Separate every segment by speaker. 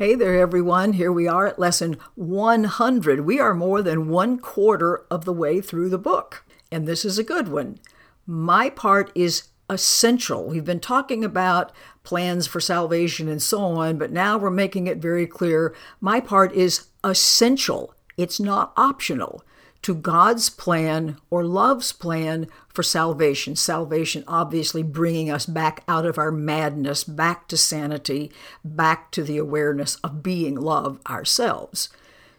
Speaker 1: Hey there, everyone. Here we are at lesson 100. We are more than one quarter of the way through the book, and this is a good one. My part is essential. We've been talking about plans for salvation and so on, but now we're making it very clear my part is essential. It's not optional to God's plan or love's plan for salvation. Salvation, obviously, bringing us back out of our madness, back to sanity, back to the awareness of being love ourselves.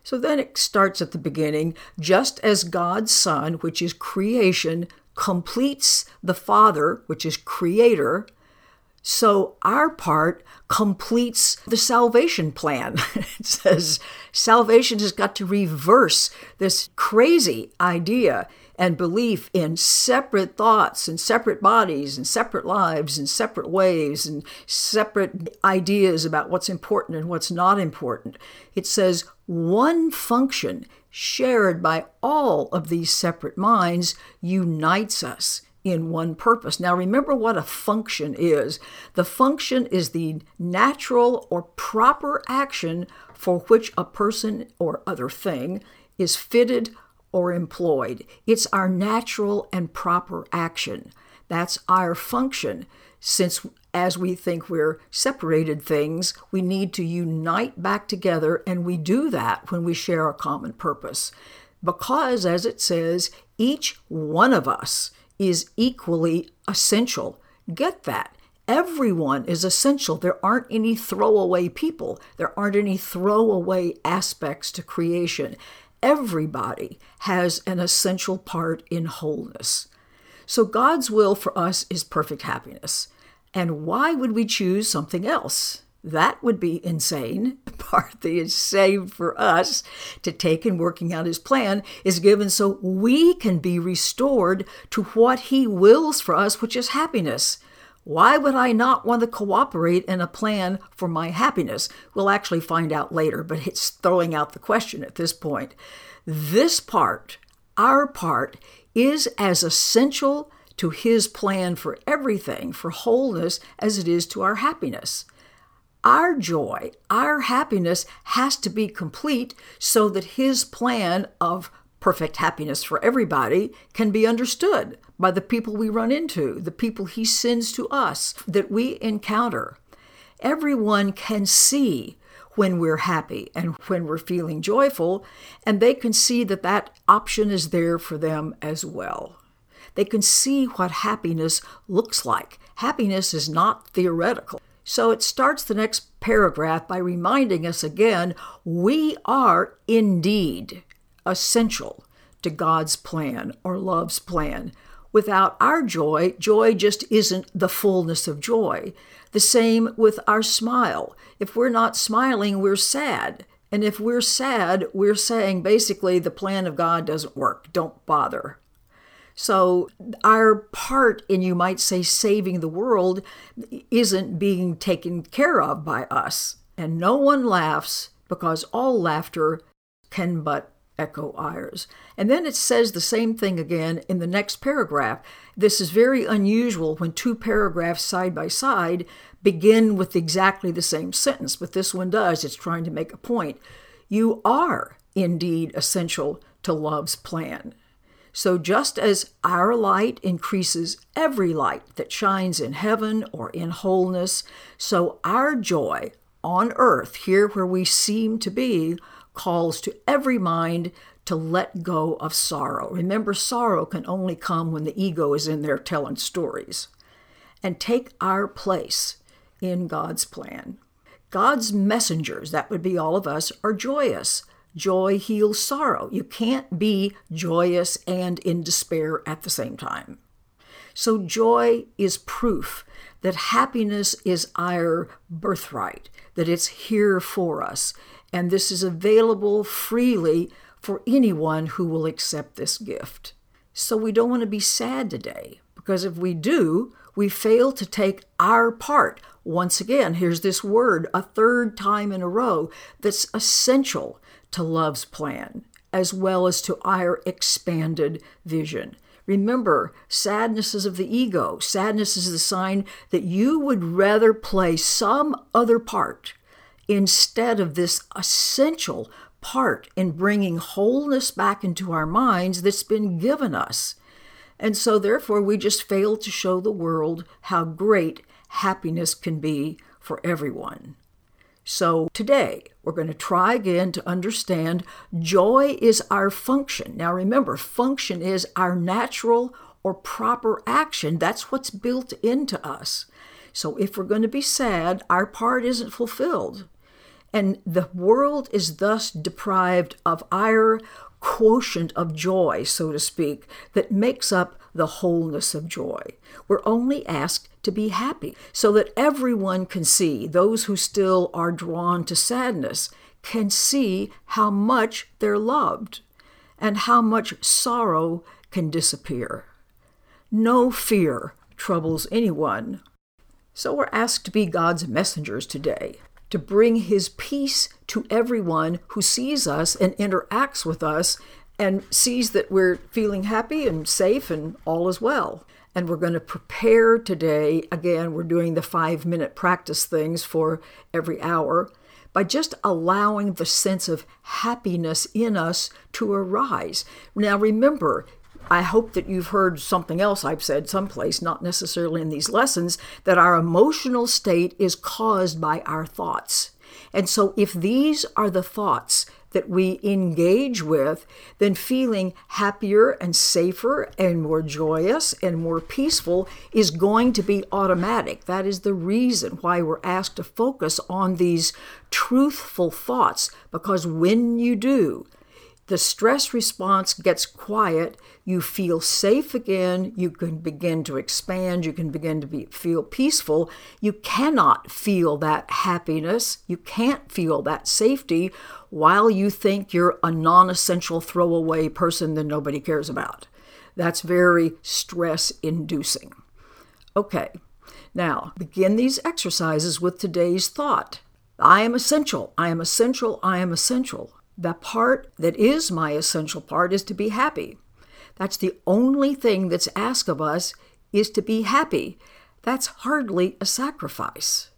Speaker 1: So then it starts at the beginning just as God's Son, which is creation, completes the Father, which is creator. So our part completes the salvation plan. it says salvation has got to reverse this crazy idea and belief in separate thoughts and separate bodies and separate lives and separate ways and separate ideas about what's important and what's not important. It says one function shared by all of these separate minds unites us in one purpose. Now, remember what a function is. The function is the natural or proper action for which a person or other thing is fitted or employed. It's our natural and proper action. That's our function. Since, as we think we're separated things, we need to unite back together, and we do that when we share a common purpose. Because, as it says, each one of us is equally essential. Get that. Everyone is essential. There aren't any throwaway people. There aren't any throwaway aspects to creation. Everybody has an essential part in wholeness. So God's will for us is perfect happiness. And why would we choose something else? That would be insane. That is saved for us to take in working out his plan is given so we can be restored to what he wills for us, which is happiness. Why would I not want to cooperate in a plan for my happiness? We'll actually find out later, but it's throwing out the question at this point. This part, our part, is as essential to his plan for everything, for wholeness, as it is to our happiness. Our joy, our happiness has to be complete so that His plan of perfect happiness for everybody can be understood by the people we run into, the people He sends to us that we encounter. Everyone can see when we're happy and when we're feeling joyful, and they can see that that option is there for them as well. They can see what happiness looks like. Happiness is not theoretical. So it starts the next paragraph by reminding us again we are indeed essential to God's plan or love's plan. Without our joy, joy just isn't the fullness of joy. The same with our smile. If we're not smiling, we're sad. And if we're sad, we're saying basically the plan of God doesn't work. Don't bother. So, our part in, you might say, saving the world isn't being taken care of by us. And no one laughs because all laughter can but echo ours. And then it says the same thing again in the next paragraph. This is very unusual when two paragraphs side by side begin with exactly the same sentence, but this one does. It's trying to make a point. You are indeed essential to love's plan. So, just as our light increases every light that shines in heaven or in wholeness, so our joy on earth, here where we seem to be, calls to every mind to let go of sorrow. Remember, sorrow can only come when the ego is in there telling stories. And take our place in God's plan. God's messengers, that would be all of us, are joyous. Joy heals sorrow. You can't be joyous and in despair at the same time. So, joy is proof that happiness is our birthright, that it's here for us, and this is available freely for anyone who will accept this gift. So, we don't want to be sad today, because if we do, we fail to take our part. Once again, here's this word a third time in a row that's essential to love's plan, as well as to our expanded vision. Remember, sadness is of the ego. Sadness is the sign that you would rather play some other part instead of this essential part in bringing wholeness back into our minds that's been given us. And so, therefore, we just fail to show the world how great happiness can be for everyone. So, today we're going to try again to understand joy is our function. Now, remember, function is our natural or proper action. That's what's built into us. So, if we're going to be sad, our part isn't fulfilled. And the world is thus deprived of our quotient of joy, so to speak, that makes up the wholeness of joy. We're only asked to be happy so that everyone can see, those who still are drawn to sadness can see how much they're loved and how much sorrow can disappear. No fear troubles anyone. So we're asked to be God's messengers today, to bring His peace to everyone who sees us and interacts with us and sees that we're feeling happy and safe and all is well. And we're going to prepare today. Again, we're doing the five minute practice things for every hour by just allowing the sense of happiness in us to arise. Now, remember, I hope that you've heard something else I've said someplace, not necessarily in these lessons, that our emotional state is caused by our thoughts. And so, if these are the thoughts that we engage with, then feeling happier and safer and more joyous and more peaceful is going to be automatic. That is the reason why we're asked to focus on these truthful thoughts, because when you do, the stress response gets quiet, you feel safe again, you can begin to expand, you can begin to be, feel peaceful. You cannot feel that happiness, you can't feel that safety while you think you're a non essential throwaway person that nobody cares about. That's very stress inducing. Okay, now begin these exercises with today's thought I am essential, I am essential, I am essential. The part that is my essential part is to be happy. That's the only thing that's asked of us is to be happy. That's hardly a sacrifice.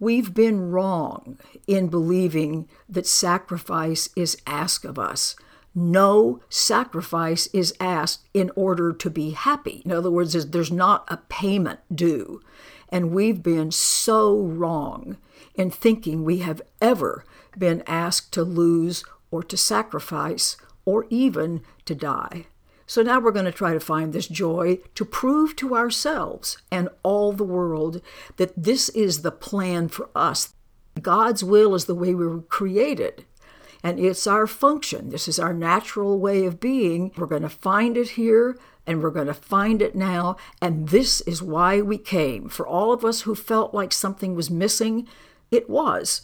Speaker 1: We've been wrong in believing that sacrifice is asked of us. No sacrifice is asked in order to be happy. In other words, there's not a payment due. And we've been so wrong in thinking we have ever been asked to lose or to sacrifice or even to die. So now we're going to try to find this joy to prove to ourselves and all the world that this is the plan for us. God's will is the way we were created, and it's our function. This is our natural way of being. We're going to find it here, and we're going to find it now, and this is why we came. For all of us who felt like something was missing, it was.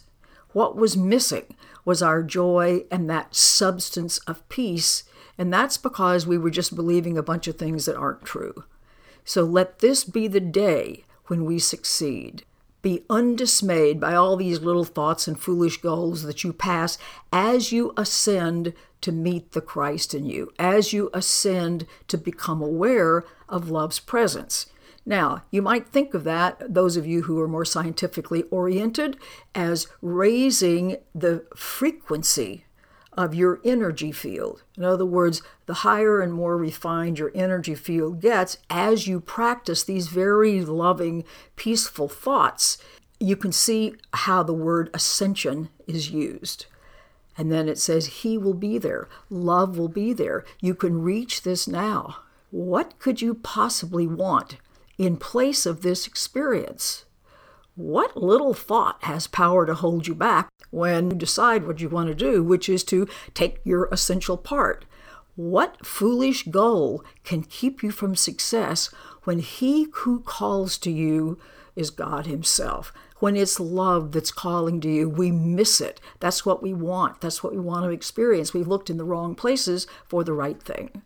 Speaker 1: What was missing was our joy and that substance of peace, and that's because we were just believing a bunch of things that aren't true. So let this be the day when we succeed. Be undismayed by all these little thoughts and foolish goals that you pass as you ascend to meet the Christ in you, as you ascend to become aware of love's presence. Now, you might think of that, those of you who are more scientifically oriented, as raising the frequency of your energy field. In other words, the higher and more refined your energy field gets as you practice these very loving, peaceful thoughts, you can see how the word ascension is used. And then it says, He will be there. Love will be there. You can reach this now. What could you possibly want in place of this experience. What little thought has power to hold you back when you decide what you want to do, which is to take your essential part? What foolish goal can keep you from success when He who calls to you is God Himself? When it's love that's calling to you, we miss it. That's what we want. That's what we want to experience. We've looked in the wrong places for the right thing.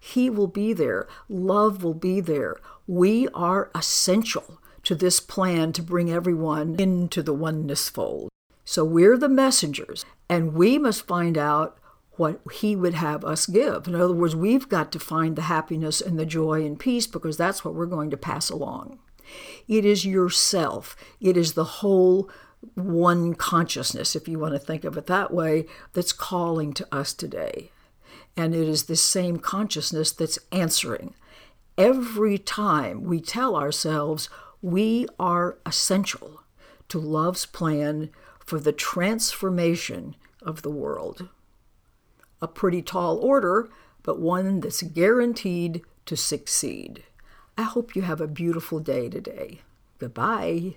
Speaker 1: He will be there. Love will be there. We are essential to this plan to bring everyone into the oneness fold. So we're the messengers, and we must find out what He would have us give. In other words, we've got to find the happiness and the joy and peace because that's what we're going to pass along. It is yourself, it is the whole one consciousness, if you want to think of it that way, that's calling to us today. And it is this same consciousness that's answering. Every time we tell ourselves we are essential to love's plan for the transformation of the world. A pretty tall order, but one that's guaranteed to succeed. I hope you have a beautiful day today. Goodbye.